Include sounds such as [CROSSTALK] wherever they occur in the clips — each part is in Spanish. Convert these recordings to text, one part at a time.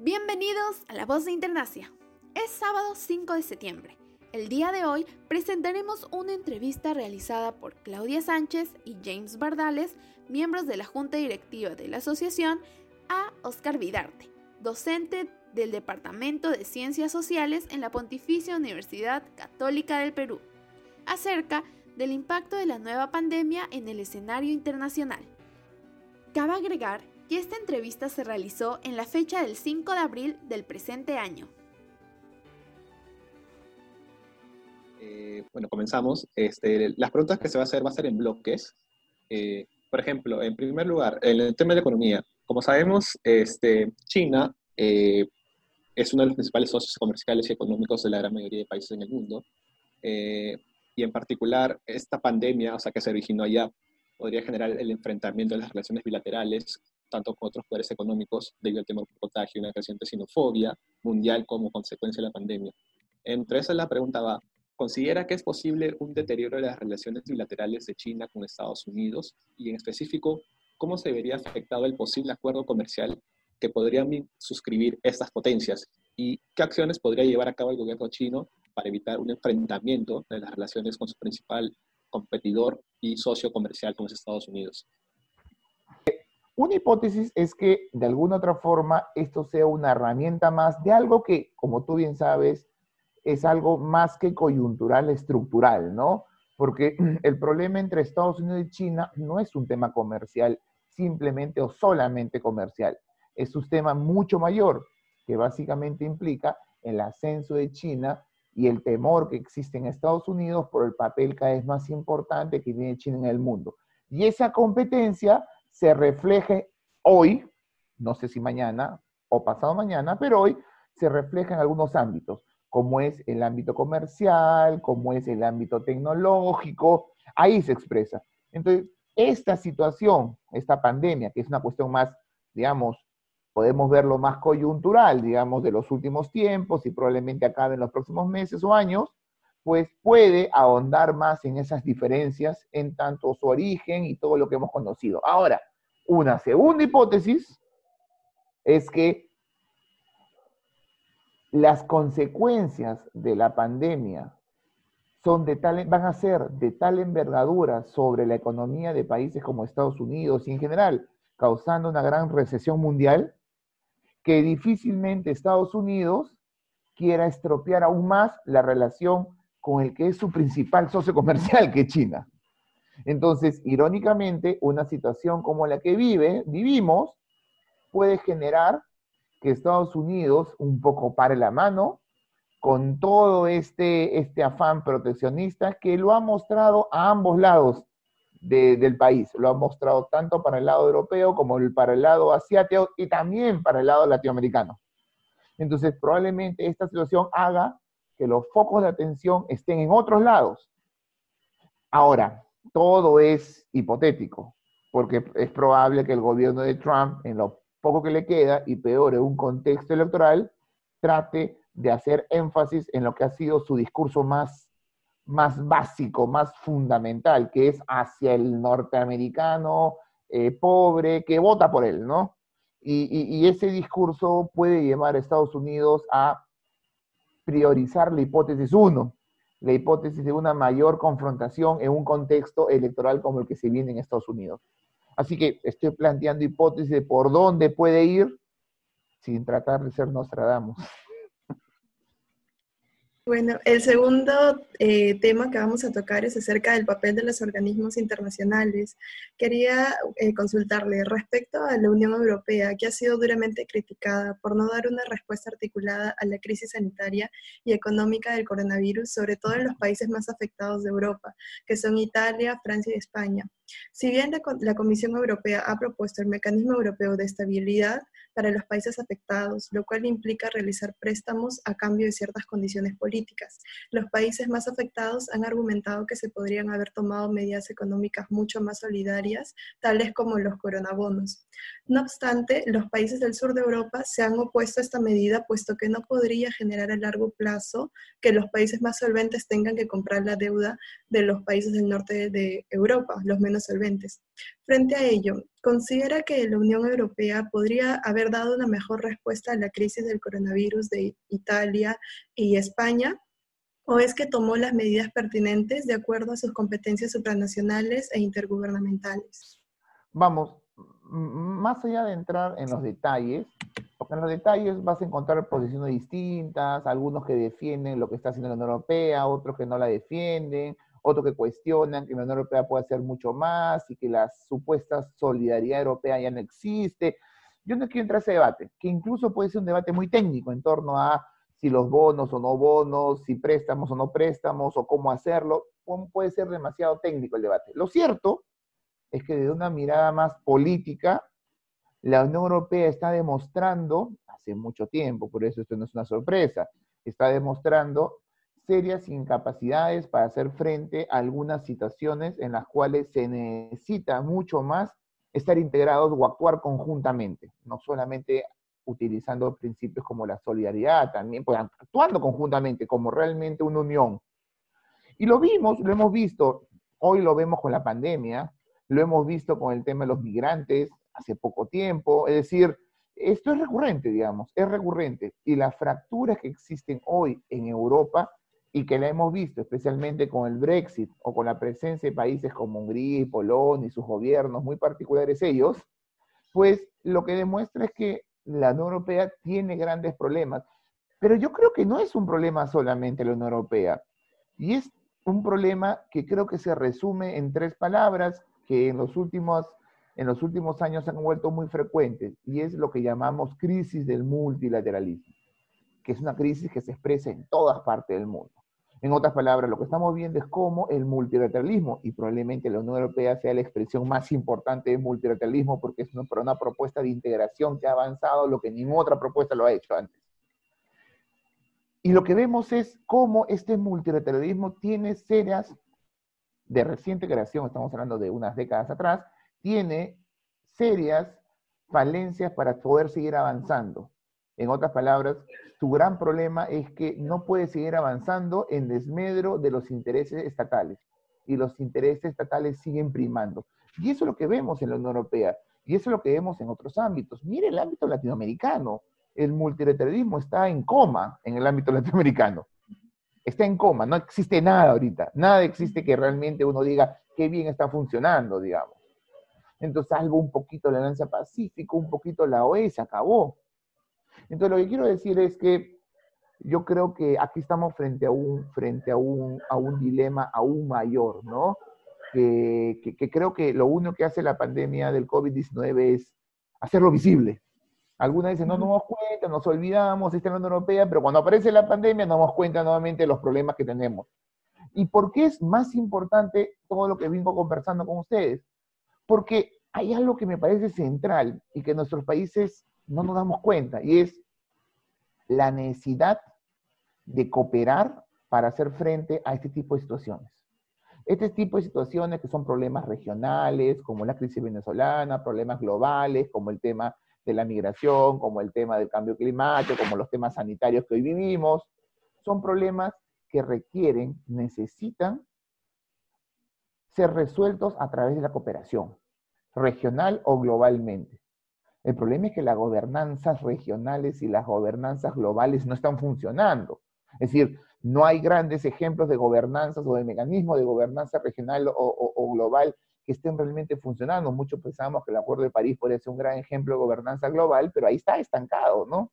Bienvenidos a La Voz de Internacia. Es sábado 5 de septiembre. El día de hoy presentaremos una entrevista realizada por Claudia Sánchez y James Bardales, miembros de la Junta Directiva de la Asociación, a Oscar Vidarte, docente del Departamento de Ciencias Sociales en la Pontificia Universidad Católica del Perú, acerca del impacto de la nueva pandemia en el escenario internacional. Cabe agregar que esta entrevista se realizó en la fecha del 5 de abril del presente año. Eh, bueno, comenzamos. Este, las preguntas que se va a hacer va a ser en bloques. Eh, por ejemplo, en primer lugar, el tema de economía, como sabemos, este, China eh, es uno de los principales socios comerciales y económicos de la gran mayoría de países en el mundo. y en particular, esta pandemia, o sea, que se originó allá, podría generar el enfrentamiento de las relaciones bilaterales, tanto con otros poderes económicos, debido al temor por contagio y una creciente xenofobia mundial como consecuencia de la pandemia. Entre esas la pregunta va, ¿considera que es posible un deterioro de las relaciones bilaterales de China con Estados Unidos? Y en específico, ¿cómo se vería afectado el posible acuerdo comercial que podrían suscribir estas potencias? ¿Y qué acciones podría llevar a cabo el gobierno chino para evitar un enfrentamiento de las relaciones con su principal competidor y socio comercial como es Estados Unidos. Una hipótesis es que de alguna otra forma esto sea una herramienta más de algo que, como tú bien sabes, es algo más que coyuntural, estructural, ¿no? Porque [CLEARS THROAT] el problema entre Estados Unidos y China no es un tema comercial simplemente o solamente comercial, es un tema mucho mayor que básicamente implica el ascenso de China y el temor que existe en Estados Unidos por el papel cada vez más importante que tiene China en el mundo. Y esa competencia se refleje hoy, no sé si mañana o pasado mañana, pero hoy se refleja en algunos ámbitos, como es el ámbito comercial, como es el ámbito tecnológico, ahí se expresa. Entonces, esta situación, esta pandemia, que es una cuestión más, digamos, podemos verlo más coyuntural, digamos, de los últimos tiempos y probablemente acabe en los próximos meses o años, pues puede ahondar más en esas diferencias en tanto su origen y todo lo que hemos conocido. Ahora, una segunda hipótesis es que las consecuencias de la pandemia son de tal, van a ser de tal envergadura sobre la economía de países como Estados Unidos y en general, causando una gran recesión mundial, que difícilmente Estados Unidos quiera estropear aún más la relación con el que es su principal socio comercial, que es China. Entonces, irónicamente, una situación como la que vive, vivimos, puede generar que Estados Unidos un poco pare la mano con todo este, este afán proteccionista que lo ha mostrado a ambos lados del país. Lo ha mostrado tanto para el lado europeo como para el lado asiático y también para el lado latinoamericano. Entonces, probablemente esta situación haga que los focos de atención estén en otros lados. Ahora, todo es hipotético, porque es probable que el gobierno de Trump, en lo poco que le queda y peor en un contexto electoral, trate de hacer énfasis en lo que ha sido su discurso más más básico, más fundamental, que es hacia el norteamericano eh, pobre que vota por él, ¿no? Y, ese discurso puede llevar a Estados Unidos a priorizar la hipótesis 1, la hipótesis de una mayor confrontación en un contexto electoral como el que se viene en Estados Unidos. Así que estoy planteando hipótesis de por dónde puede ir sin tratar de ser Nostradamus. Bueno, el segundo eh, tema que vamos a tocar es acerca del papel de los organismos internacionales. Quería eh, consultarle respecto a la Unión Europea, que ha sido duramente criticada por no dar una respuesta articulada a la crisis sanitaria y económica del coronavirus, sobre todo en los países más afectados de Europa, que son Italia, Francia y España. Si bien la, Comisión Europea ha propuesto el Mecanismo Europeo de Estabilidad para los países afectados, lo cual implica realizar préstamos a cambio de ciertas condiciones políticas, los países más afectados han argumentado que se podrían haber tomado medidas económicas mucho más solidarias, tales como los coronabonos. No obstante, los países del sur de Europa se han opuesto a esta medida, puesto que no podría generar a largo plazo que los países más solventes tengan que comprar la deuda de los países del norte de Europa, los menos solventes. Frente a ello, ¿considera que la Unión Europea podría haber dado una mejor respuesta a la crisis del coronavirus de Italia y España? ¿O es que tomó las medidas pertinentes de acuerdo a sus competencias supranacionales e intergubernamentales? Vamos, más allá de entrar en los detalles, porque en los detalles vas a encontrar posiciones distintas, algunos que defienden lo que está haciendo la Unión Europea, otros que no la defienden, otros que cuestionan que la Unión Europea puede hacer mucho más y que la supuesta solidaridad europea ya no existe. Yo no quiero entrar a ese debate, que incluso puede ser un debate muy técnico en torno a si los bonos o no bonos, si préstamos o no préstamos, o cómo hacerlo. Puede ser demasiado técnico el debate. Lo cierto es que desde una mirada más política, la Unión Europea está demostrando, hace mucho tiempo, por eso esto no es una sorpresa, está demostrando serias incapacidades para hacer frente a algunas situaciones en las cuales se necesita mucho más estar integrados o actuar conjuntamente, no solamente utilizando principios como la solidaridad, también pues, actuando conjuntamente como realmente una unión. Y lo vimos, lo hemos visto, hoy lo vemos con la pandemia, lo hemos visto con el tema de los migrantes hace poco tiempo, es decir, esto es recurrente, digamos, es recurrente. Y las fracturas que existen hoy en Europa y que la hemos visto especialmente con el Brexit o con la presencia de países como Hungría y Polonia y sus gobiernos muy particulares ellos, pues lo que demuestra es que la Unión Europea tiene grandes problemas. Pero yo creo que no es un problema solamente la Unión Europea. Y es un problema que creo que se resume en tres palabras que en los últimos, en los últimos años se han vuelto muy frecuentes. Y es lo que llamamos crisis del multilateralismo, que es una crisis que se expresa en todas partes del mundo. En otras palabras, lo que estamos viendo es cómo el multilateralismo, y probablemente la Unión Europea sea la expresión más importante del multilateralismo porque es una, una propuesta de integración que ha avanzado lo que ninguna otra propuesta lo ha hecho antes. Y lo que vemos es cómo este multilateralismo tiene serias, de reciente creación, estamos hablando de unas décadas atrás, tiene serias falencias para poder seguir avanzando. En otras palabras, su gran problema es que no puede seguir avanzando en desmedro de los intereses estatales. Y los intereses estatales siguen primando. Y eso es lo que vemos en la Unión Europea. Y eso es lo que vemos en otros ámbitos. Mire el ámbito latinoamericano. El multilateralismo está en coma en el ámbito [LAUGHS] latinoamericano. Está en coma. No existe nada ahorita. Nada existe que realmente uno diga qué bien está funcionando, digamos. Entonces, algo un poquito la Alianza Pacífico, un poquito la OE, se acabó entonces, lo que quiero decir es que yo creo que aquí estamos frente a un, frente a un, a un dilema aún mayor, ¿no? Que, que, creo que lo único que hace la pandemia del COVID-19 es hacerlo visible. Algunas dicen, no nos damos cuenta, nos olvidamos, está en la Unión Europea, pero cuando aparece la pandemia nos damos cuenta nuevamente de los problemas que tenemos. ¿Y por qué es más importante todo lo que vengo conversando con ustedes? Porque hay algo que me parece central y que nuestros países no nos damos cuenta, y es la necesidad de cooperar para hacer frente a este tipo de situaciones. Este tipo de situaciones que son problemas regionales, como la crisis venezolana, problemas globales, como el tema de la migración, como el tema del cambio climático, como los temas sanitarios que hoy vivimos, son problemas que requieren, necesitan ser resueltos a través de la cooperación, regional o globalmente. El problema es que las gobernanzas regionales y las gobernanzas globales no están funcionando. Es decir, no hay grandes ejemplos de gobernanzas o de mecanismos de gobernanza regional o, global que estén realmente funcionando. Muchos pensamos que el Acuerdo de París puede ser un gran ejemplo de gobernanza global, pero ahí está estancado, ¿no?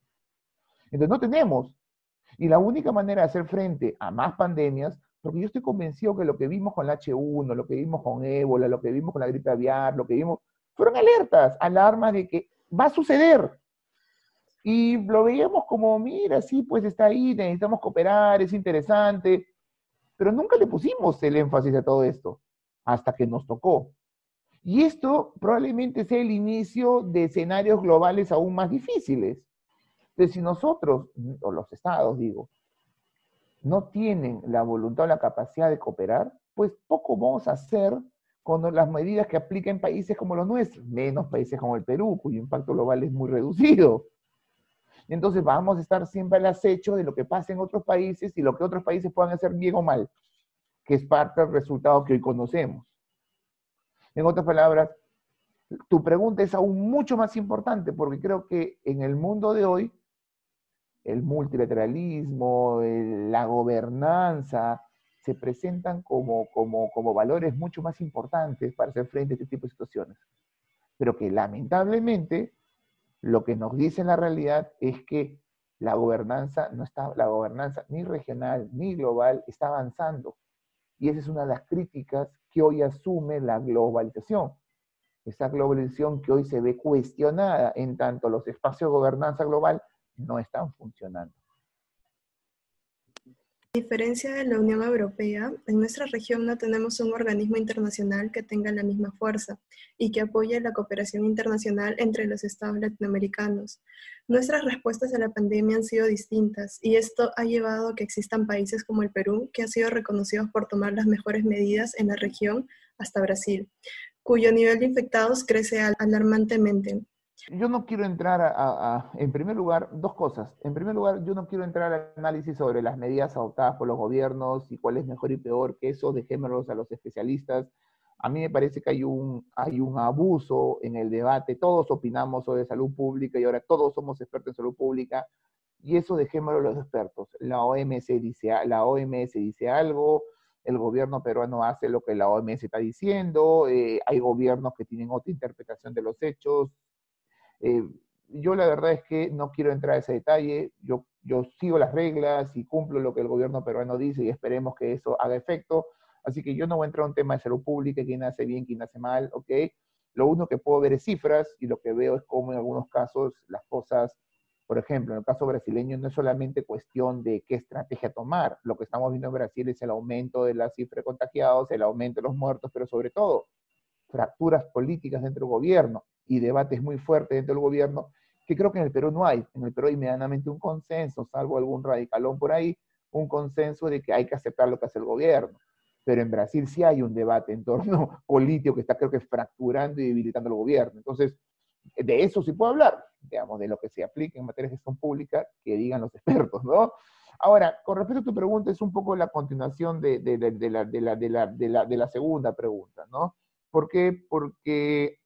Entonces no tenemos. Y la única manera de hacer frente a más pandemias, porque yo estoy convencido que lo que vimos con el H1, lo que vimos con ébola, lo que vimos con la gripe aviar, lo que vimos, fueron alertas, alarmas de que va a suceder. Y lo veíamos como, mira, sí, pues está ahí, necesitamos cooperar, es interesante, pero nunca le pusimos el énfasis a todo esto, hasta que nos tocó. Y esto probablemente sea el inicio de escenarios globales aún más difíciles. Entonces, si nosotros, o los estados, digo, no tienen la voluntad o la capacidad de cooperar, pues poco vamos a hacer con las medidas que apliquen países como los nuestros, menos países como el Perú, cuyo impacto global es muy reducido. Entonces vamos a estar siempre al acecho de lo que pasa en otros países y lo que otros países puedan hacer bien o mal, que es parte del resultado que hoy conocemos. En otras palabras, tu pregunta es aún mucho más importante porque creo que en el mundo de hoy, el multilateralismo, la gobernanza, se presentan como, como, valores mucho más importantes para hacer frente a este tipo de situaciones. Pero que lamentablemente lo que nos dice la realidad es que la gobernanza no está, la gobernanza ni regional ni global está avanzando. Y esa es una de las críticas que hoy asume la globalización. Esa globalización que hoy se ve cuestionada en tanto los espacios de gobernanza global no están funcionando. A diferencia de la Unión Europea, en nuestra región no tenemos un organismo internacional que tenga la misma fuerza y que apoye la cooperación internacional entre los estados latinoamericanos. Nuestras respuestas a la pandemia han sido distintas y esto ha llevado a que existan países como el Perú, que han sido reconocidos por tomar las mejores medidas en la región, hasta Brasil, cuyo nivel de infectados crece alarmantemente. Yo no quiero entrar a, en primer lugar, dos cosas. En primer lugar, yo no quiero entrar al análisis sobre las medidas adoptadas por los gobiernos y cuál es mejor y peor, que eso dejémoslos a los especialistas. A mí me parece que hay un, hay un abuso en el debate. Todos opinamos sobre salud pública y ahora todos somos expertos en salud pública. Y eso dejémoslo a los expertos. La OMS dice, la OMS dice algo, el gobierno peruano hace lo que la OMS está diciendo, eh, hay gobiernos que tienen otra interpretación de los hechos, eh, yo la verdad es que no quiero entrar a ese detalle, yo, yo sigo las reglas y cumplo lo que el gobierno peruano dice y esperemos que eso haga efecto. Así que yo no voy a entrar a un tema de salud pública, quién hace bien, quién hace mal, ¿ok? Lo único que puedo ver es cifras y lo que veo es cómo en algunos casos las cosas, por ejemplo, en el caso brasileño no es solamente cuestión de qué estrategia tomar, lo que estamos viendo en Brasil es el aumento de la cifra de contagiados, el aumento de los muertos, pero sobre todo fracturas políticas dentro del gobierno y debates muy fuertes dentro del gobierno, que creo que en el Perú no hay. En el Perú hay medianamente un consenso, salvo algún radicalón por ahí, un consenso de que hay que aceptar lo que hace el gobierno. Pero en Brasil sí hay un debate en torno [LAUGHS] político que está creo que fracturando y debilitando el gobierno. Entonces, de eso sí puedo hablar, digamos, de lo que se aplica en materia de gestión pública, que digan los [LAUGHS] expertos, ¿no? Ahora, con respecto a tu pregunta, es un poco la continuación de, la, la segunda pregunta, ¿no? ¿Por qué? Porque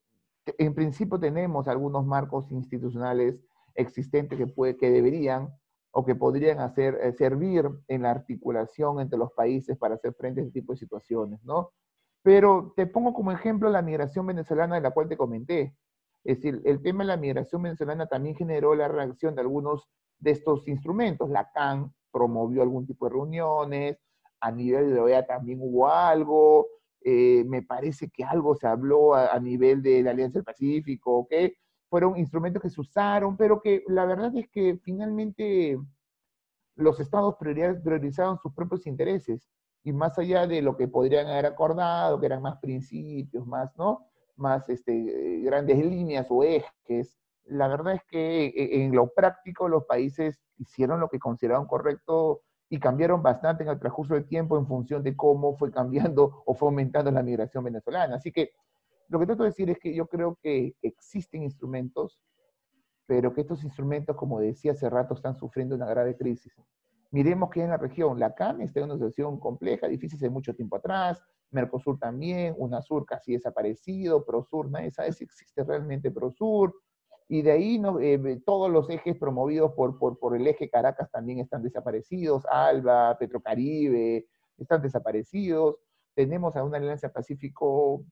en principio tenemos algunos marcos institucionales existentes que, puede, que deberían o que podrían hacer, eh, servir en la articulación entre los países para hacer frente a este tipo de situaciones, ¿no? Pero te pongo como ejemplo la migración venezolana de la cual te comenté. Es decir, el tema de la migración venezolana también generó la reacción de algunos de estos instrumentos. La CAN promovió algún tipo de reuniones, a nivel de OEA también hubo algo, eh, me parece que algo se habló a, nivel de la Alianza del Pacífico, que fueron instrumentos que se usaron, pero que la verdad es que finalmente los estados priorizaron sus propios intereses y más allá de lo que podrían haber acordado, que eran más principios, más, ¿no? Más este, grandes líneas o ejes, la verdad es que eh, en lo práctico los países hicieron lo que consideraron correcto y cambiaron bastante en el transcurso del tiempo en función de cómo fue cambiando [LAUGHS] o fue aumentando la migración venezolana. Así que lo que trato de decir es que yo creo que existen instrumentos, pero que estos instrumentos, como decía hace rato, están sufriendo una grave crisis. Miremos que en la región, la CAN está en una situación compleja, difícil hace mucho tiempo atrás, Mercosur también, UNASUR casi desaparecido, PROSUR, nadie sabe si existe realmente PROSUR, y de ahí no, eh, todos los ejes promovidos por, por, por, el eje Caracas también están desaparecidos, ALBA, Petrocaribe, están desaparecidos. Tenemos a una alianza Pacífico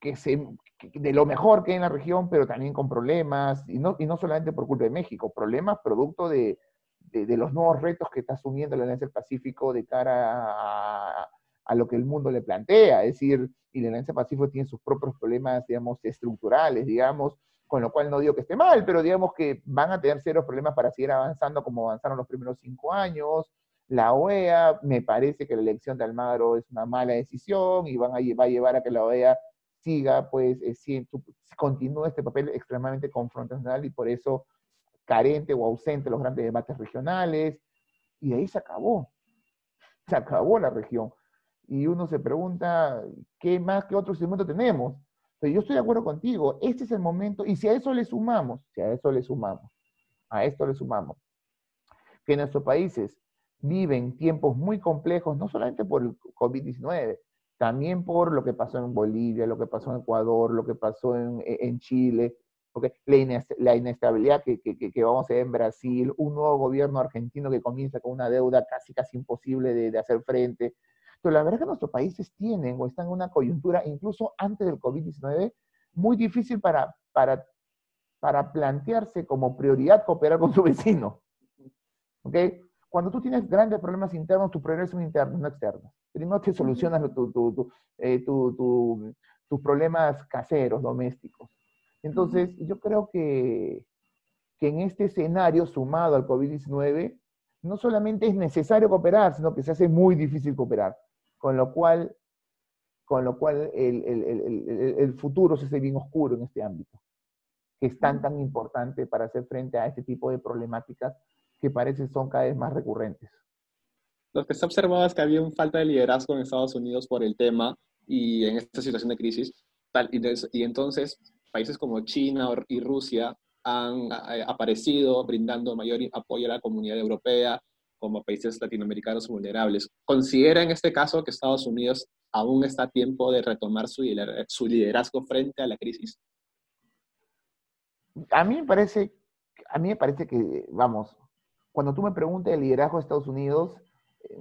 que se, de lo mejor que hay en la región, pero también con problemas, y no, y no solamente por culpa de México, problemas producto de, de, de los nuevos retos que está asumiendo la Alianza Pacífico de cara a, a lo que el mundo le plantea. Es decir, y la Alianza Pacífico tiene sus propios problemas, digamos, estructurales, digamos, con lo cual no digo que esté mal, pero digamos que van a tener serios problemas para seguir avanzando como avanzaron los primeros cinco años. La OEA, me parece que la elección de Almagro es una mala decisión y van a, va a llevar a que la OEA siga, pues, eh, continúe este papel extremadamente confrontacional y por eso carente o ausente los grandes debates regionales. Y ahí se acabó. Se acabó la región. Y uno se pregunta, ¿qué más, qué otro instrumento tenemos? Pero yo estoy de acuerdo contigo, este es el momento, y si a eso le sumamos, si a eso le sumamos, a esto le sumamos, que nuestros países viven tiempos muy complejos, no solamente por el COVID-19, también por lo que pasó en Bolivia, lo que pasó en Ecuador, lo que pasó en, Chile, porque la, inestabilidad que, vamos a ver en Brasil, un nuevo gobierno argentino que comienza con una deuda casi casi imposible de, hacer frente. Pero la verdad es que nuestros países tienen o están en una coyuntura, incluso antes del COVID-19, muy difícil para, para, para plantearse como prioridad cooperar con su vecino. ¿Ok? Cuando tú tienes grandes problemas internos, tus problemas son internos, no externos. Primero te solucionas eh, tus problemas caseros, domésticos. Entonces, yo creo que, que en este escenario sumado al COVID-19, no solamente es necesario cooperar, sino que se hace muy difícil cooperar. Con lo cual, con lo cual el, el, el, futuro se hace bien oscuro en este ámbito, que es tan, tan importante para hacer frente a este tipo de problemáticas que parece son cada vez más recurrentes. Lo que se ha observado es que había una falta de liderazgo en Estados Unidos por el tema y en esta situación de crisis. Tal, y, entonces países como China y Rusia han aparecido brindando mayor apoyo a la comunidad europea como países latinoamericanos vulnerables. ¿Considera en este caso que Estados Unidos aún está a tiempo de retomar su, su liderazgo frente a la crisis? A mí me parece, a mí me parece que, vamos, cuando tú me preguntas el liderazgo de Estados Unidos, eh,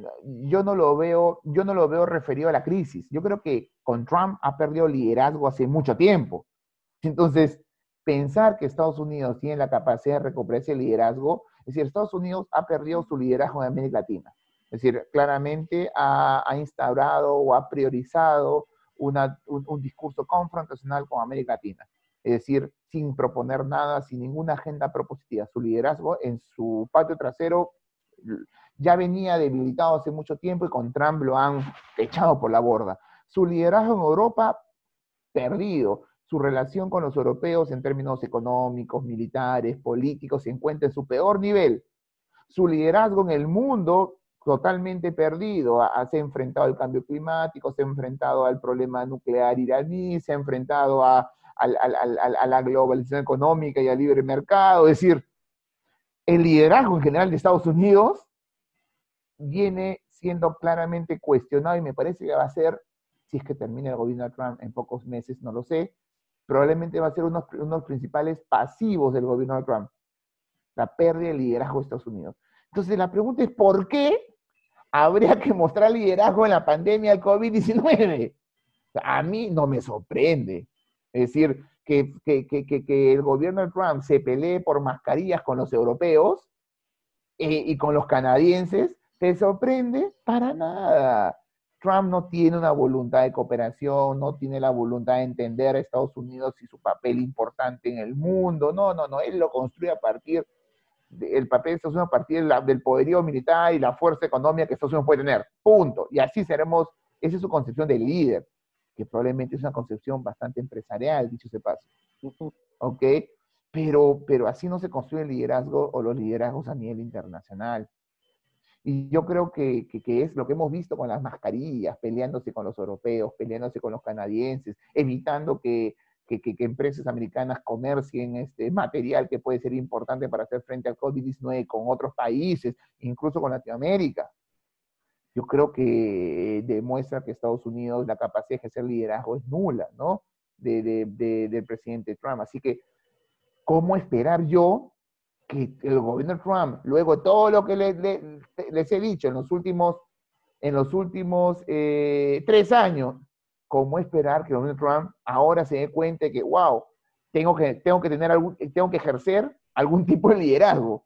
yo no lo veo, yo no lo veo referido a la crisis. Yo creo que con Trump ha perdido liderazgo hace mucho tiempo. Entonces, pensar que Estados Unidos tiene la capacidad de recuperar ese liderazgo, es decir, Estados Unidos ha perdido su liderazgo en América Latina. Es decir, claramente ha, instaurado o ha priorizado un, un discurso confrontacional con América Latina es decir, sin proponer nada, sin ninguna agenda propositiva. Su liderazgo en su patio trasero ya venía debilitado hace mucho tiempo y con Trump lo han echado por la borda. Su liderazgo en Europa, perdido. Su relación con los europeos en términos económicos, militares, políticos, se encuentra en su peor nivel. Su liderazgo en el mundo, totalmente perdido. Se ha enfrentado al cambio climático, se ha enfrentado al problema nuclear iraní, se ha enfrentado a a la globalización económica y al libre mercado. Es decir, el liderazgo en general de Estados Unidos viene siendo claramente cuestionado y me parece que va a ser, si es que termina el gobierno de Trump en pocos meses, no lo sé, probablemente va a ser uno, de los principales pasivos del gobierno de Trump, la pérdida de liderazgo de Estados Unidos. Entonces la pregunta es, ¿por qué habría que mostrar liderazgo en la pandemia del COVID-19? A mí no me sorprende. Es decir, que, el gobierno de Trump se pelee por mascarillas con los europeos eh, y con los canadienses, ¿te sorprende? Para nada. Trump no tiene una voluntad de cooperación, no tiene la voluntad de entender a Estados Unidos y su papel importante en el mundo. No, no, no, él lo construye a partir del papel de Estados Unidos, a partir del poderío militar y la fuerza económica que Estados Unidos puede tener. Punto. Y así seremos, esa es su concepción de líder que probablemente es una concepción bastante empresarial, dicho se paso. ¿Ok? Pero, pero así no se construye el liderazgo o los liderazgos a nivel internacional. Y yo creo que, que, es lo que hemos visto con las mascarillas, peleándose con los europeos, peleándose con los canadienses, evitando que, que, empresas americanas comercien este material que puede ser importante para hacer frente al COVID-19 con otros países, incluso con Latinoamérica yo creo que demuestra que Estados Unidos, la capacidad de ejercer liderazgo es nula, ¿no? De, de, del presidente Trump. Así que, ¿cómo esperar yo que el gobierno Trump, luego todo lo que les he dicho en los últimos, en los últimos eh, tres años, ¿cómo esperar que de Trump ahora se dé cuenta de que, wow, tengo que, tengo que, tener algún, tengo que ejercer algún tipo de liderazgo?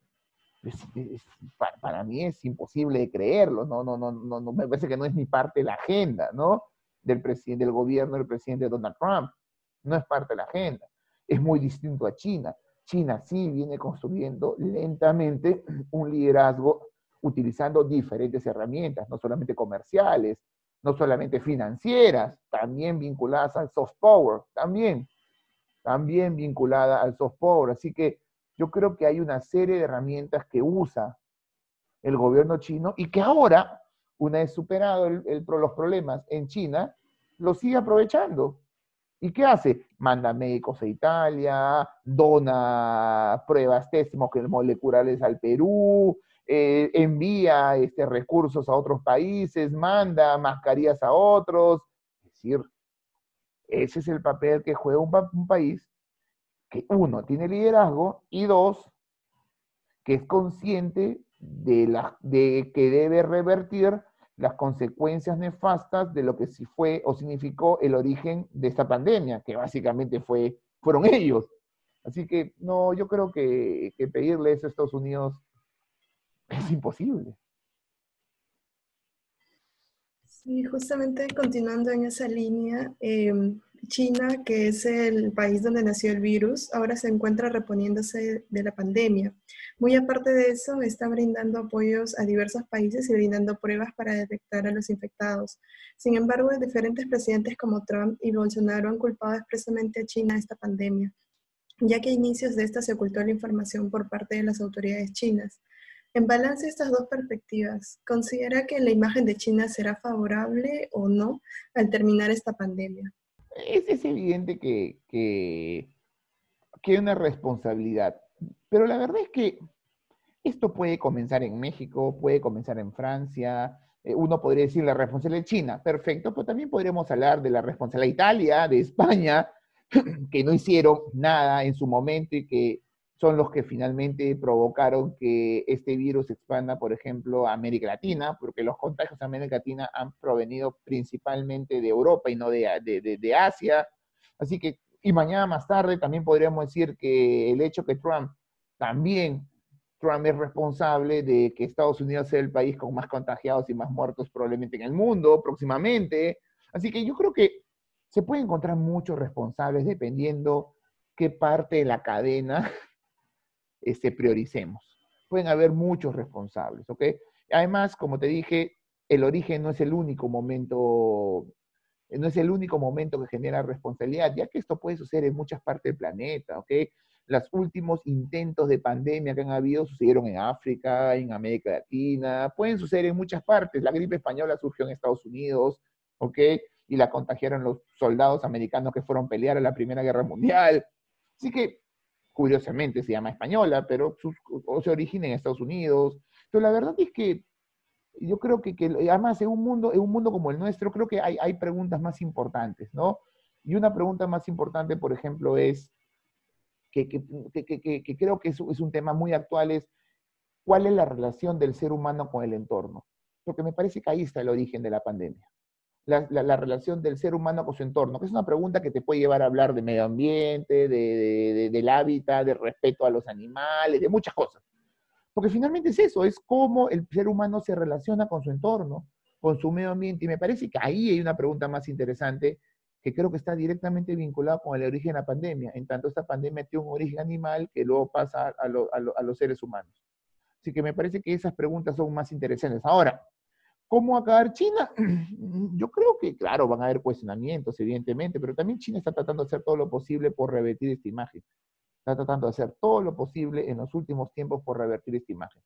para, mí es imposible de creerlo, no, no, no, no, me parece que no es ni parte de la agenda, ¿no? Del presidente, del gobierno del presidente Donald Trump, no es parte de la agenda. Es muy distinto a China. China sí viene construyendo lentamente [CLEARS THROAT] un liderazgo utilizando diferentes herramientas, no solamente comerciales, no solamente financieras, también vinculadas al soft power, también, también vinculada al soft power. Así que yo creo que hay una serie de herramientas que usa el gobierno chino y que ahora, una vez superado los problemas en China, lo sigue aprovechando. ¿Y qué hace? Manda médicos a Italia, dona pruebas moleculares al Perú, eh, envía este, recursos a otros países, manda mascarillas a otros, decir, ese es el papel que juega un, país que uno tiene liderazgo y dos, que es consciente de, la, de que debe revertir las consecuencias nefastas de lo que sí fue o significó el origen de esta pandemia, que básicamente fue, fueron ellos. Así que no, yo creo que, que a Estados Unidos es imposible. Sí, justamente continuando en esa línea, em, China, que es el país donde nació el virus, ahora se encuentra reponiéndose de la pandemia. Muy aparte de eso, está brindando apoyos a diversos países y brindando pruebas para detectar a los infectados. Sin embargo, diferentes presidentes como Trump y Bolsonaro han culpado expresamente a China de esta pandemia, ya que a inicios de esta se ocultó la información por parte de las autoridades chinas. En balance estas dos perspectivas, ¿considera que la imagen de China será favorable o no al terminar esta pandemia? Es, evidente que, que, hay una responsabilidad, pero la verdad es que esto puede comenzar en México, puede comenzar en Francia, eh, uno podría decir la responsabilidad de China, perfecto, pero también podríamos hablar de la responsabilidad de Italia, de España, [CLEARS THROAT] que no hicieron nada en su momento y que son los que finalmente provocaron que este virus expanda, por ejemplo, a América Latina, porque los contagios a América Latina han provenido principalmente de Europa y no de, de, Asia. Así que, y mañana más tarde también podríamos decir que el hecho que Trump también, Trump es responsable de que Estados Unidos sea el país con más contagiados y más muertos probablemente en el mundo próximamente. Así que yo creo que se pueden encontrar muchos responsables dependiendo qué parte de la cadena este, prioricemos. Pueden haber muchos responsables, ¿ok? Además, como te dije, el origen no es el único momento, no es el único momento que genera responsabilidad, ya que esto puede suceder en muchas partes del planeta, ¿ok? Los últimos intentos de pandemia que han habido sucedieron en África, en América Latina, pueden suceder en muchas partes. La gripe española surgió en Estados Unidos, ¿ok? Y la contagiaron los soldados americanos que fueron a pelear en la Primera Guerra Mundial. Así que curiosamente se llama española, pero o se origina en Estados Unidos. Pero la verdad es que yo creo que, además en un, mundo, en un mundo como el nuestro, creo que hay, preguntas más importantes, ¿no? Y una pregunta más importante, por ejemplo, es, que creo que es, es un tema muy actual, es cuál es la relación del ser humano con el entorno. Porque me parece que ahí está el origen de la pandemia la, relación del ser humano con su entorno, que es una pregunta que te puede llevar a hablar de medio ambiente, de, del hábitat, de respeto a los animales, de muchas cosas. Porque finalmente es eso, es cómo el ser humano se relaciona con su entorno, con su medio ambiente. Y me parece que ahí hay una pregunta más interesante que creo que está directamente vinculada con el origen de la pandemia, en tanto esta pandemia tiene un origen animal que luego pasa a, a los seres humanos. Así que me parece que esas preguntas son más interesantes. Ahora, ¿Cómo acabar China? [CLEARS THROAT] Yo creo que, claro, van a haber cuestionamientos, evidentemente, pero también China está tratando de hacer todo lo posible por revertir esta imagen. Está tratando de hacer todo lo posible en los últimos tiempos por revertir esta imagen.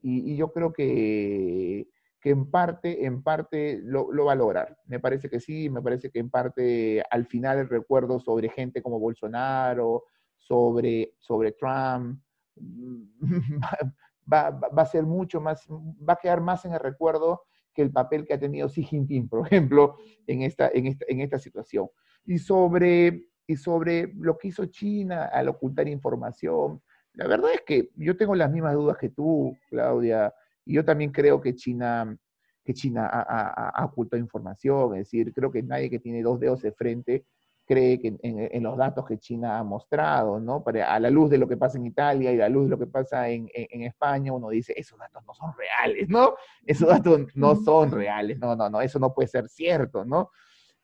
Y, yo creo que, que, en parte, en parte lo, lo, va a lograr. Me parece que sí, me parece que en parte al final el recuerdo sobre gente como Bolsonaro, sobre, sobre Trump, [LAUGHS] va, va, a ser mucho más, va a quedar más en el recuerdo que el papel que ha tenido Xi Jinping, por ejemplo, en esta, en esta, en esta situación. Y sobre, y sobre lo que hizo China al ocultar información, la verdad es que yo tengo las mismas dudas que tú, Claudia, y yo también creo que China, que China ha, ha ocultado información, es decir, creo que nadie que tiene dos dedos de frente cree que en, los datos que China ha mostrado, ¿no? a la luz de lo que pasa en Italia y a la luz de lo que pasa en, España, uno dice, esos datos no son reales, ¿no? Esos datos no son reales, no, no, no, eso no puede ser cierto, ¿no?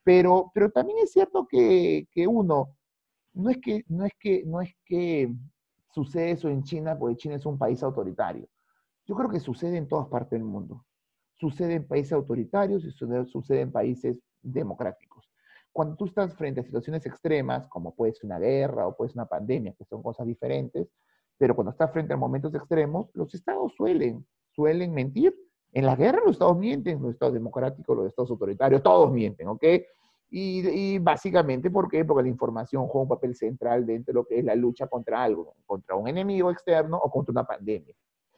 Pero, pero también es cierto que, uno, no es que, no, es que, no es que sucede eso en China, porque China es un país autoritario. Yo creo que sucede en todas partes del mundo. Sucede en países autoritarios y sucede en países democráticos cuando tú estás frente a situaciones extremas, como puede ser una guerra o puede ser una pandemia, que son cosas diferentes, pero cuando estás frente a momentos extremos, los estados suelen, suelen mentir. En la guerra los estados mienten, los estados democráticos, los estados autoritarios, todos mienten, ¿ok? Y, y, básicamente, ¿por qué? Porque la información juega un papel central dentro de lo que es la lucha contra algo, contra un enemigo externo o contra una pandemia.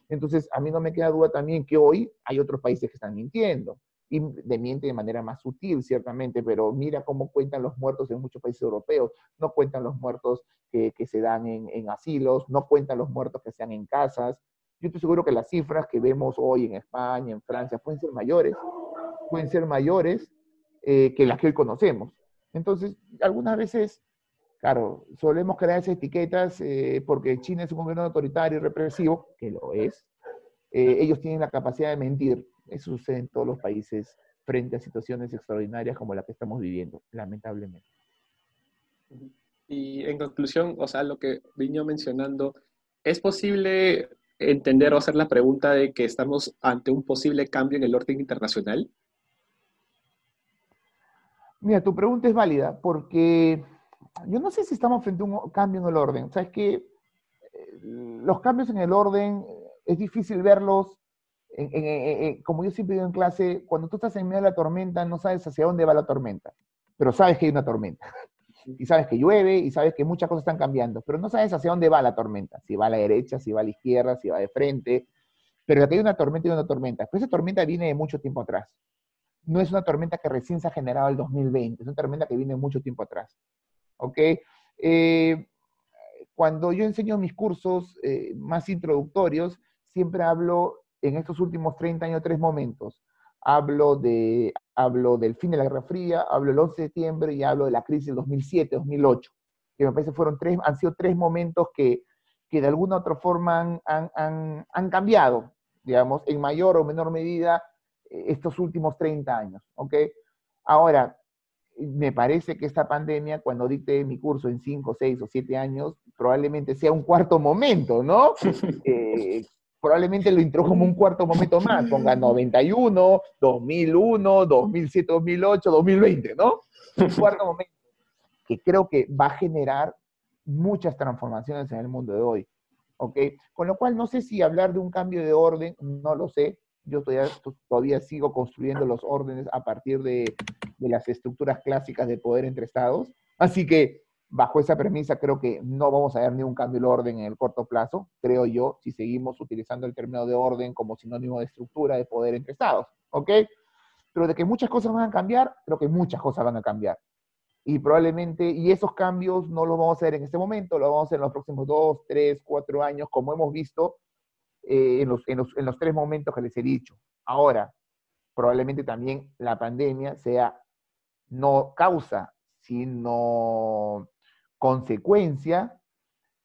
Entonces, a mí no me queda duda también que hoy hay otros países que están mintiendo y de miente de manera más sutil, ciertamente, pero mira cómo cuentan los muertos en muchos países europeos, no cuentan los muertos que, se dan en, en, asilos, no cuentan los muertos que se dan en casas. Yo estoy seguro que las cifras que vemos hoy en España, en Francia, pueden ser mayores, pueden ser mayores eh, que las que hoy conocemos. Entonces, algunas veces, claro, solemos crear esas etiquetas eh, porque China es un gobierno autoritario y represivo, que lo es. Eh, ellos tienen la capacidad de mentir, eso sucede en todos los países frente a situaciones extraordinarias como la que estamos viviendo, lamentablemente. Y en conclusión, o sea, lo que vino mencionando, ¿es posible entender o hacer la pregunta de que estamos ante un posible cambio en el orden internacional? Mira, tu pregunta es válida porque yo no sé si estamos frente a un cambio en el orden. O sea, es que eh, los cambios en el orden es difícil verlos como yo siempre digo en clase, cuando tú estás en medio de la tormenta, no sabes hacia dónde va la tormenta, pero sabes que hay una tormenta. Y sabes que llueve y sabes que muchas cosas están cambiando, pero no sabes hacia dónde va la tormenta, si va a la derecha, si va a la izquierda, si va de frente. Pero que hay una tormenta y una tormenta. Pero esa tormenta viene de mucho tiempo atrás. No es una tormenta que recién se ha generado el 2020, es una tormenta que viene de mucho tiempo atrás. ¿Ok? Eh, cuando yo enseño mis cursos eh, más introductorios, siempre hablo en estos últimos 30 años tres momentos. Hablo, de, hablo del fin de la Guerra Fría, hablo del 11 de septiembre y hablo de la crisis del 2007-2008, que me parece fueron tres, han sido tres momentos que, que de alguna u otra forma han, han, han, cambiado, digamos, en mayor o menor medida eh, estos últimos 30 años. ¿ok? Ahora, me parece que esta pandemia, cuando dicte mi curso en 5, 6 o 7 años, probablemente sea un cuarto momento, ¿no? [LAUGHS] Eh, probablemente lo introdujo como un cuarto momento más, ponga 91, 2001, 2007, 2008, 2020, ¿no? Un [LAUGHS] cuarto momento que creo que va a generar muchas transformaciones en el mundo de hoy, ¿ok? Con lo cual no sé si hablar de un cambio de orden, no lo sé, yo todavía, todavía sigo construyendo los órdenes a partir de, de las estructuras clásicas de poder entre estados, así que Bajo esa premisa creo que no vamos a ver ni un cambio de orden en el corto plazo, creo yo, si seguimos utilizando el término de orden como sinónimo de estructura de poder entre estados, ¿ok? Pero de que muchas cosas van a cambiar, creo que muchas cosas van a cambiar. Y probablemente, y esos cambios no los vamos a hacer en este momento, los vamos a hacer en los próximos dos, tres, cuatro años, como hemos visto eh, en, los, en, los, en los tres momentos que les he dicho. Ahora, probablemente también la pandemia sea no causa, sino consecuencia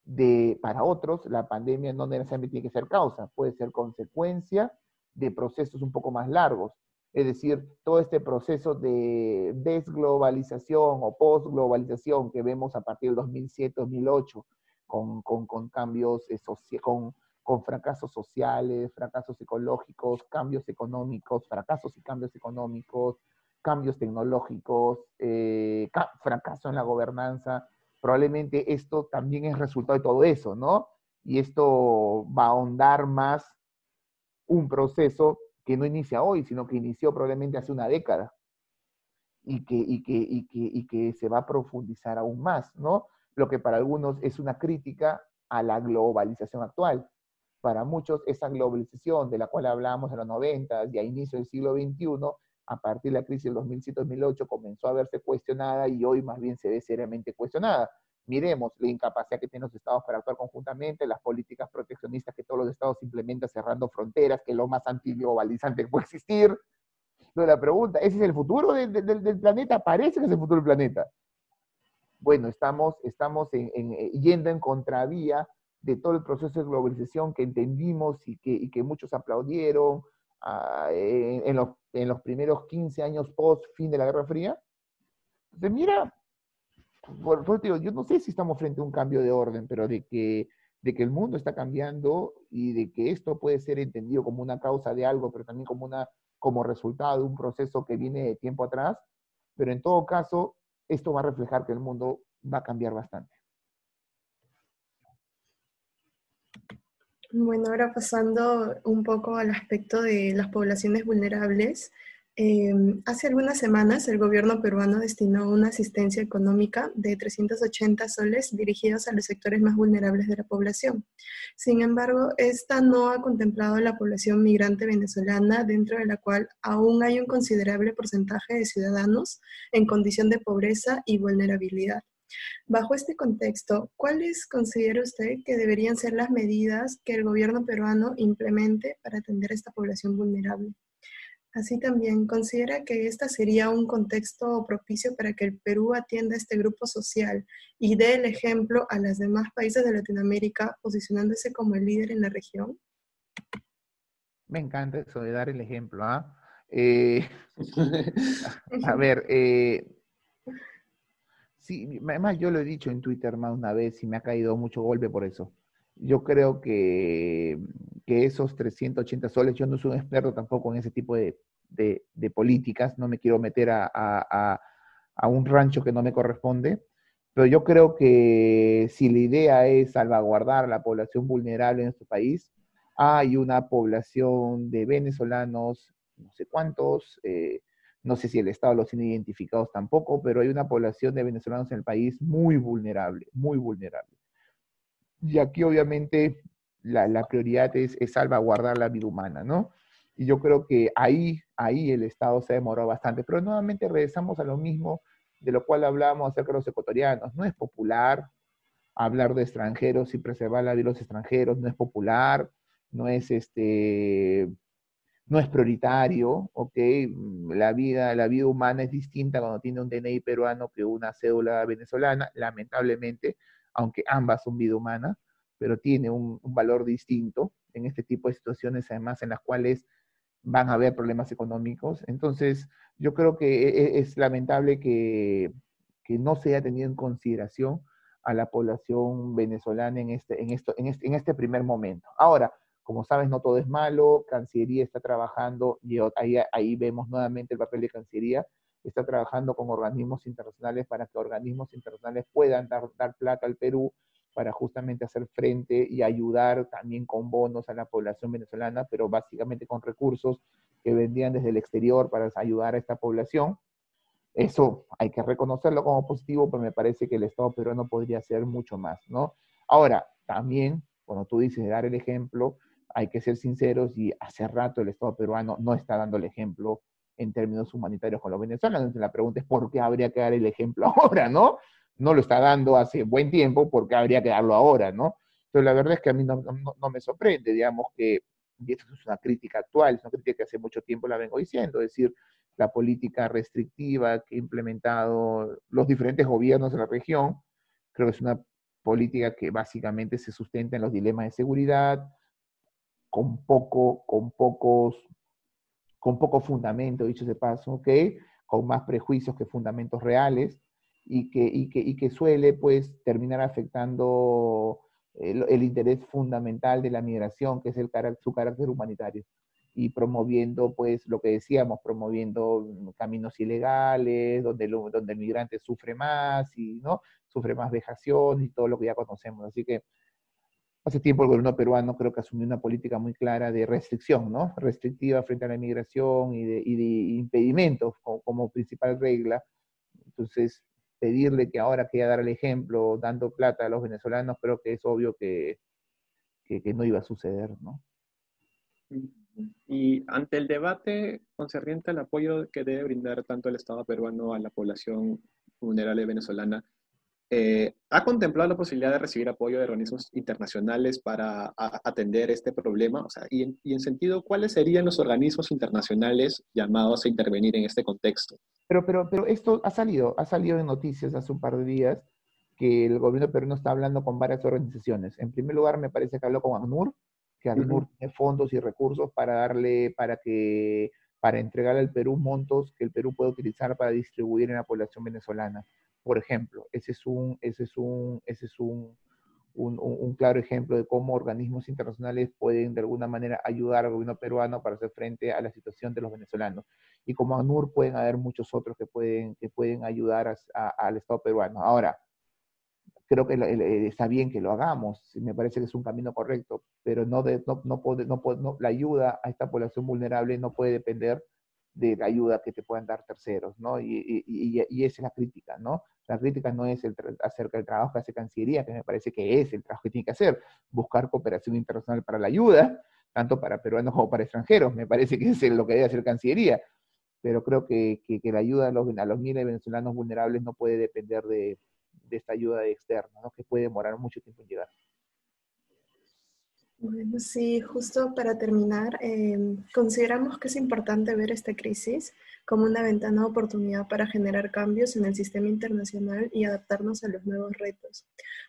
de, para otros, la pandemia no necesariamente tiene que ser causa, puede ser consecuencia de procesos un poco más largos. Es decir, todo este proceso de desglobalización o postglobalización que vemos a partir del 2007-2008, con, con, con, cambios, eh, con, con fracasos sociales, fracasos ecológicos, cambios económicos, fracasos y cambios económicos, cambios tecnológicos, eh, fracaso en la gobernanza, probablemente esto también es resultado de todo eso, ¿no? Y esto va a ahondar más un proceso que no inicia hoy, sino que inició probablemente hace una década y que, y que, y que, y que se va a profundizar aún más, ¿no? Lo que para algunos es una crítica a la globalización actual. Para muchos, esa globalización de la cual hablábamos en los 90 y a inicio del siglo XXI a partir de la crisis del 2007-2008 comenzó a verse cuestionada y hoy más bien se ve seriamente cuestionada. Miremos la incapacidad que tienen los estados para actuar conjuntamente, las políticas proteccionistas que todos los estados implementan cerrando fronteras, que es lo más antiglobalizante que puede existir. Entonces la pregunta, ¿ese es el futuro del planeta? Parece que es el futuro del planeta. Bueno, estamos, estamos eh, yendo en contravía de todo el proceso de globalización que entendimos y que, y que muchos aplaudieron, Ah, en, los, en, los, primeros 15 años post fin de la Guerra Fría. Entonces, mira, por, digo, yo no sé si estamos frente a un cambio de orden, pero de que, de que el mundo está cambiando y de que esto puede ser entendido como una causa de algo, pero también como, una, como resultado de un proceso que viene de tiempo atrás. Pero en todo caso, esto va a reflejar que el mundo va a cambiar bastante. Bueno, ahora pasando un poco al aspecto de las poblaciones vulnerables, Em, hace algunas semanas el gobierno peruano destinó una asistencia económica de 380 soles dirigidos a los sectores más vulnerables de la población. Sin embargo, esta no ha contemplado la población migrante venezolana, dentro de la cual aún hay un considerable porcentaje de ciudadanos en condición de pobreza y vulnerabilidad. Bajo este contexto, ¿cuáles considera usted que deberían ser las medidas que el gobierno peruano implemente para atender a esta población vulnerable? Así también, ¿considera que este sería un contexto propicio para que el Perú atienda a este grupo social y dé el ejemplo a los demás países de Latinoamérica, posicionándose como el líder en la región? Me encanta eso de dar el ejemplo. ¿ah? Eh, [LAUGHS] [LAUGHS] a ver, eh, sí, además yo lo he dicho en Twitter más una vez y me ha caído mucho golpe por eso. Yo creo que, que esos 380 soles, yo no soy un experto tampoco en ese tipo de, de, políticas, no me quiero meter a, a, a, un rancho que no me corresponde, pero yo creo que si la idea es salvaguardar a la población vulnerable en nuestro país, hay una población de venezolanos, no sé cuántos, eh, no sé si el Estado los tiene identificados tampoco, pero hay una población de venezolanos en el país muy vulnerable, muy vulnerable. Y aquí obviamente la, prioridad es, es, salvaguardar la vida humana, ¿no? Y yo creo que ahí, ahí el Estado se demoró bastante. Pero nuevamente regresamos a lo mismo de lo cual hablábamos acerca de los ecuatorianos. No es popular hablar de extranjeros y preservar la vida de los extranjeros, no es popular, no es este no es prioritario, ¿ok? La vida, la vida humana es distinta cuando tiene un DNI peruano que una cédula venezolana, lamentablemente, aunque ambas son vida humana, pero tiene un, un valor distinto en este tipo de situaciones, además en las cuales van a haber problemas económicos. Entonces, yo creo que e, e, es, lamentable que, que, no se haya tenido en consideración a la población venezolana en este, en, esto, en, este, en este primer momento. Ahora, como sabes, no todo es malo, Cancillería está trabajando, y ahí, ahí vemos nuevamente el papel de Cancillería, está trabajando con organismos internacionales para que organismos internacionales puedan dar, dar plata al Perú para justamente hacer frente y ayudar también con bonos a la población venezolana, pero básicamente con recursos que vendían desde el exterior para ayudar a esta población. Eso hay que reconocerlo como positivo, pero me parece que el Estado peruano podría hacer mucho más, ¿no? Ahora, también, cuando tú dices dar el ejemplo, hay que ser sinceros y hace rato el Estado peruano no está dando el ejemplo en términos humanitarios con los venezolanos. Entonces la pregunta es, ¿por qué habría que dar el ejemplo [LAUGHS] ahora, no? no lo está dando hace buen tiempo, porque habría que darlo ahora, ¿no? Pero la verdad es que a mí no, me sorprende, digamos que, y esto es una crítica actual, es una crítica que hace mucho tiempo la vengo diciendo, es decir, la política restrictiva que ha implementado los diferentes gobiernos de la región, creo que es una política que básicamente se sustenta en los dilemas de seguridad, con poco, con pocos, con poco fundamento, dicho de paso, ¿ok? Con más prejuicios que fundamentos reales y que, suele pues terminar afectando el, interés fundamental de la migración, que es su carácter humanitario, y promoviendo pues lo que decíamos, promoviendo caminos ilegales, donde, el migrante sufre más y no sufre más vejación y todo lo que ya conocemos. Así que hace tiempo el gobierno peruano creo que asumió una política muy clara de restricción, ¿no? Restrictiva frente a la migración y de, y de impedimentos como, como principal regla. Entonces, pedirle que ahora quiera dar el ejemplo dando plata a los venezolanos, creo que es obvio que, que, no iba a suceder, ¿no? Y ante el debate concerniente al apoyo que debe brindar tanto el Estado peruano a la población vulnerable venezolana, eh, ¿ha contemplado la posibilidad de recibir apoyo de organismos internacionales para atender este problema? O sea, y en, y en sentido, ¿cuáles serían los organismos internacionales llamados a intervenir en este contexto? Pero, pero, pero esto ha salido, ha salido en noticias hace un par de días que el gobierno peruano está hablando con varias organizaciones. En primer lugar, me parece que habló con ACNUR, que ACNUR tiene fondos y recursos para darle, para que, para entregar al Perú montos que el Perú puede utilizar para distribuir en la población venezolana. Por ejemplo, ese es un, ese es un, ese es un, un, claro ejemplo de cómo organismos internacionales pueden de alguna manera ayudar al gobierno peruano para hacer frente a la situación de los venezolanos. Y como ANUR pueden haber muchos otros que pueden, que pueden ayudar al Estado peruano. Ahora, creo que está bien que lo hagamos, me parece que es un camino correcto, pero no, de, no, no, puede, no, no, la ayuda a esta población vulnerable no puede depender de la ayuda que te puedan dar terceros, ¿no? Y, y, esa es la crítica, ¿no? La crítica no es el acerca del trabajo que hace Cancillería, que me parece que es el trabajo que tiene que hacer, buscar cooperación internacional para la ayuda, tanto para peruanos como para extranjeros, me parece que es lo que debe hacer Cancillería, pero creo que, la ayuda a los, miles de venezolanos vulnerables no puede depender de, esta ayuda externa, que puede demorar mucho tiempo en llegar. Bueno, sí, justo para terminar, em, consideramos que es importante ver esta crisis como una ventana de oportunidad para generar cambios en el sistema internacional y adaptarnos a los nuevos retos.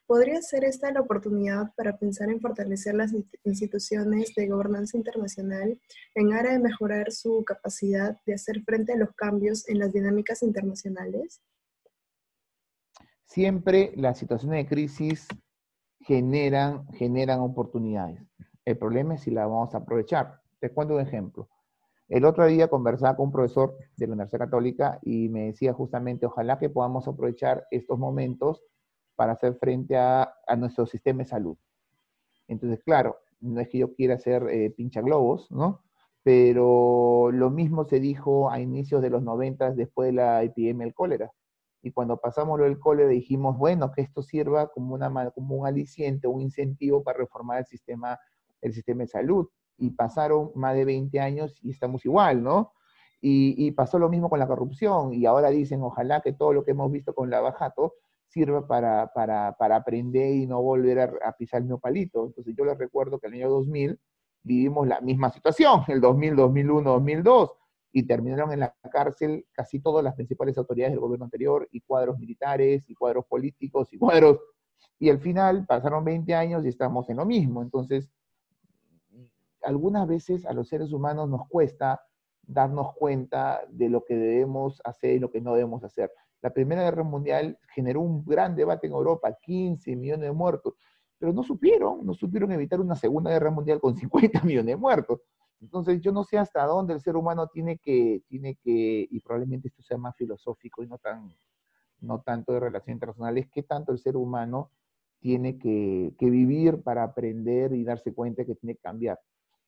¿Podría ser esta la oportunidad para pensar en fortalecer las instituciones de gobernanza internacional en aras de mejorar su capacidad de hacer frente a los cambios en las dinámicas internacionales? Siempre las situaciones de crisis generan, generan oportunidades. El problema es si la vamos a aprovechar. Te cuento un ejemplo. El otro día conversaba con un profesor de la Universidad Católica y me decía justamente, ojalá que podamos aprovechar estos momentos para hacer frente a, nuestro sistema de salud. Entonces, claro, no es que yo quiera ser eh, pincha globos, ¿no? Pero lo mismo se dijo a inicios de los 90 después de la epidemia del cólera. Y cuando pasamos lo del cólera dijimos, bueno, que esto sirva como, una, como un aliciente, un incentivo para reformar el sistema, el sistema de salud. Y pasaron más de 20 años y estamos igual, ¿no? Y, pasó lo mismo con la corrupción. Y ahora dicen, ojalá que todo lo que hemos visto con la Bajato sirva para, para, para aprender y no volver a, a pisar el mismo palito. Entonces yo les recuerdo que en el año 2000 vivimos la misma situación, el 2000, 2001, 2002 y terminaron en la cárcel casi todas las principales autoridades del gobierno anterior y cuadros militares y cuadros políticos y cuadros... Y al final pasaron 20 años y estamos en lo mismo. Entonces, algunas veces a los seres humanos nos cuesta darnos cuenta de lo que debemos hacer y lo que no debemos hacer. La Primera Guerra Mundial generó un gran debate en Europa, 15 millones de muertos, pero no supieron, no supieron evitar una Segunda Guerra Mundial con 50 millones de muertos. Entonces, yo no sé hasta dónde el ser humano tiene que, tiene que, y probablemente esto sea más filosófico y no, tan, no tanto de relaciones internacionales, qué tanto el ser humano tiene que, que, vivir para aprender y darse cuenta que tiene que cambiar.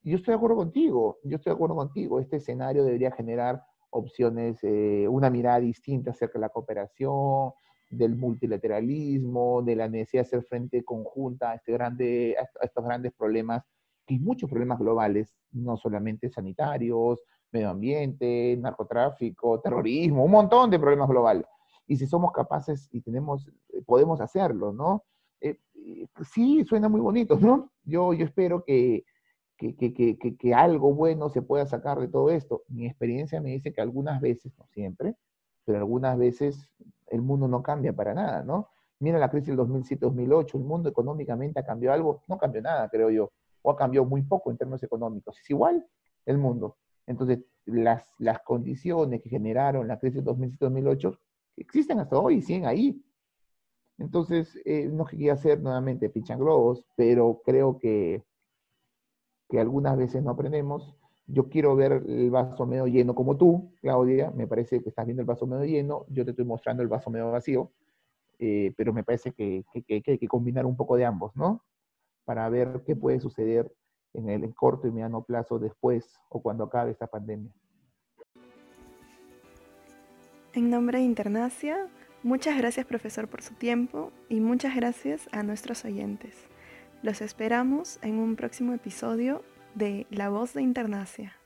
yo estoy de acuerdo contigo, yo estoy de acuerdo contigo. Este escenario debería generar opciones, eh, una mirada distinta acerca de la cooperación, del multilateralismo, de la necesidad de hacer frente conjunta a, este grande, a estos grandes problemas hay muchos problemas globales, no solamente sanitarios, medio ambiente, narcotráfico, terrorismo, un montón de problemas globales. Y si somos capaces y tenemos, eh, podemos hacerlo, ¿no? Eh, sí, suena muy bonito, ¿no? Yo, yo espero que, que, que, que, algo bueno se pueda sacar de todo esto. Mi experiencia me dice que algunas veces, no siempre, pero algunas veces el mundo no cambia para nada, ¿no? Mira la crisis del 2007-2008, el mundo económicamente ha cambiado algo, no cambió nada, creo yo o ha cambiado muy poco en términos económicos. Es igual el mundo. Entonces, las, las condiciones que generaron la crisis 2007-2008 existen hasta hoy y siguen ahí. Entonces, eh, no quería hacer nuevamente pinchan globos, pero creo que, que algunas veces no aprendemos. Yo quiero ver el vaso medio lleno como tú, Claudia. Me parece que estás viendo el vaso medio lleno. Yo te estoy mostrando el vaso medio vacío. Eh, pero me parece que, que, que, hay que combinar un poco de ambos, ¿no? Para ver qué puede suceder en el corto y mediano plazo después o cuando acabe esta pandemia. En nombre de Internacia, muchas gracias profesor por su tiempo y muchas gracias a nuestros oyentes. Los esperamos en un próximo episodio de La Voz de Internacia.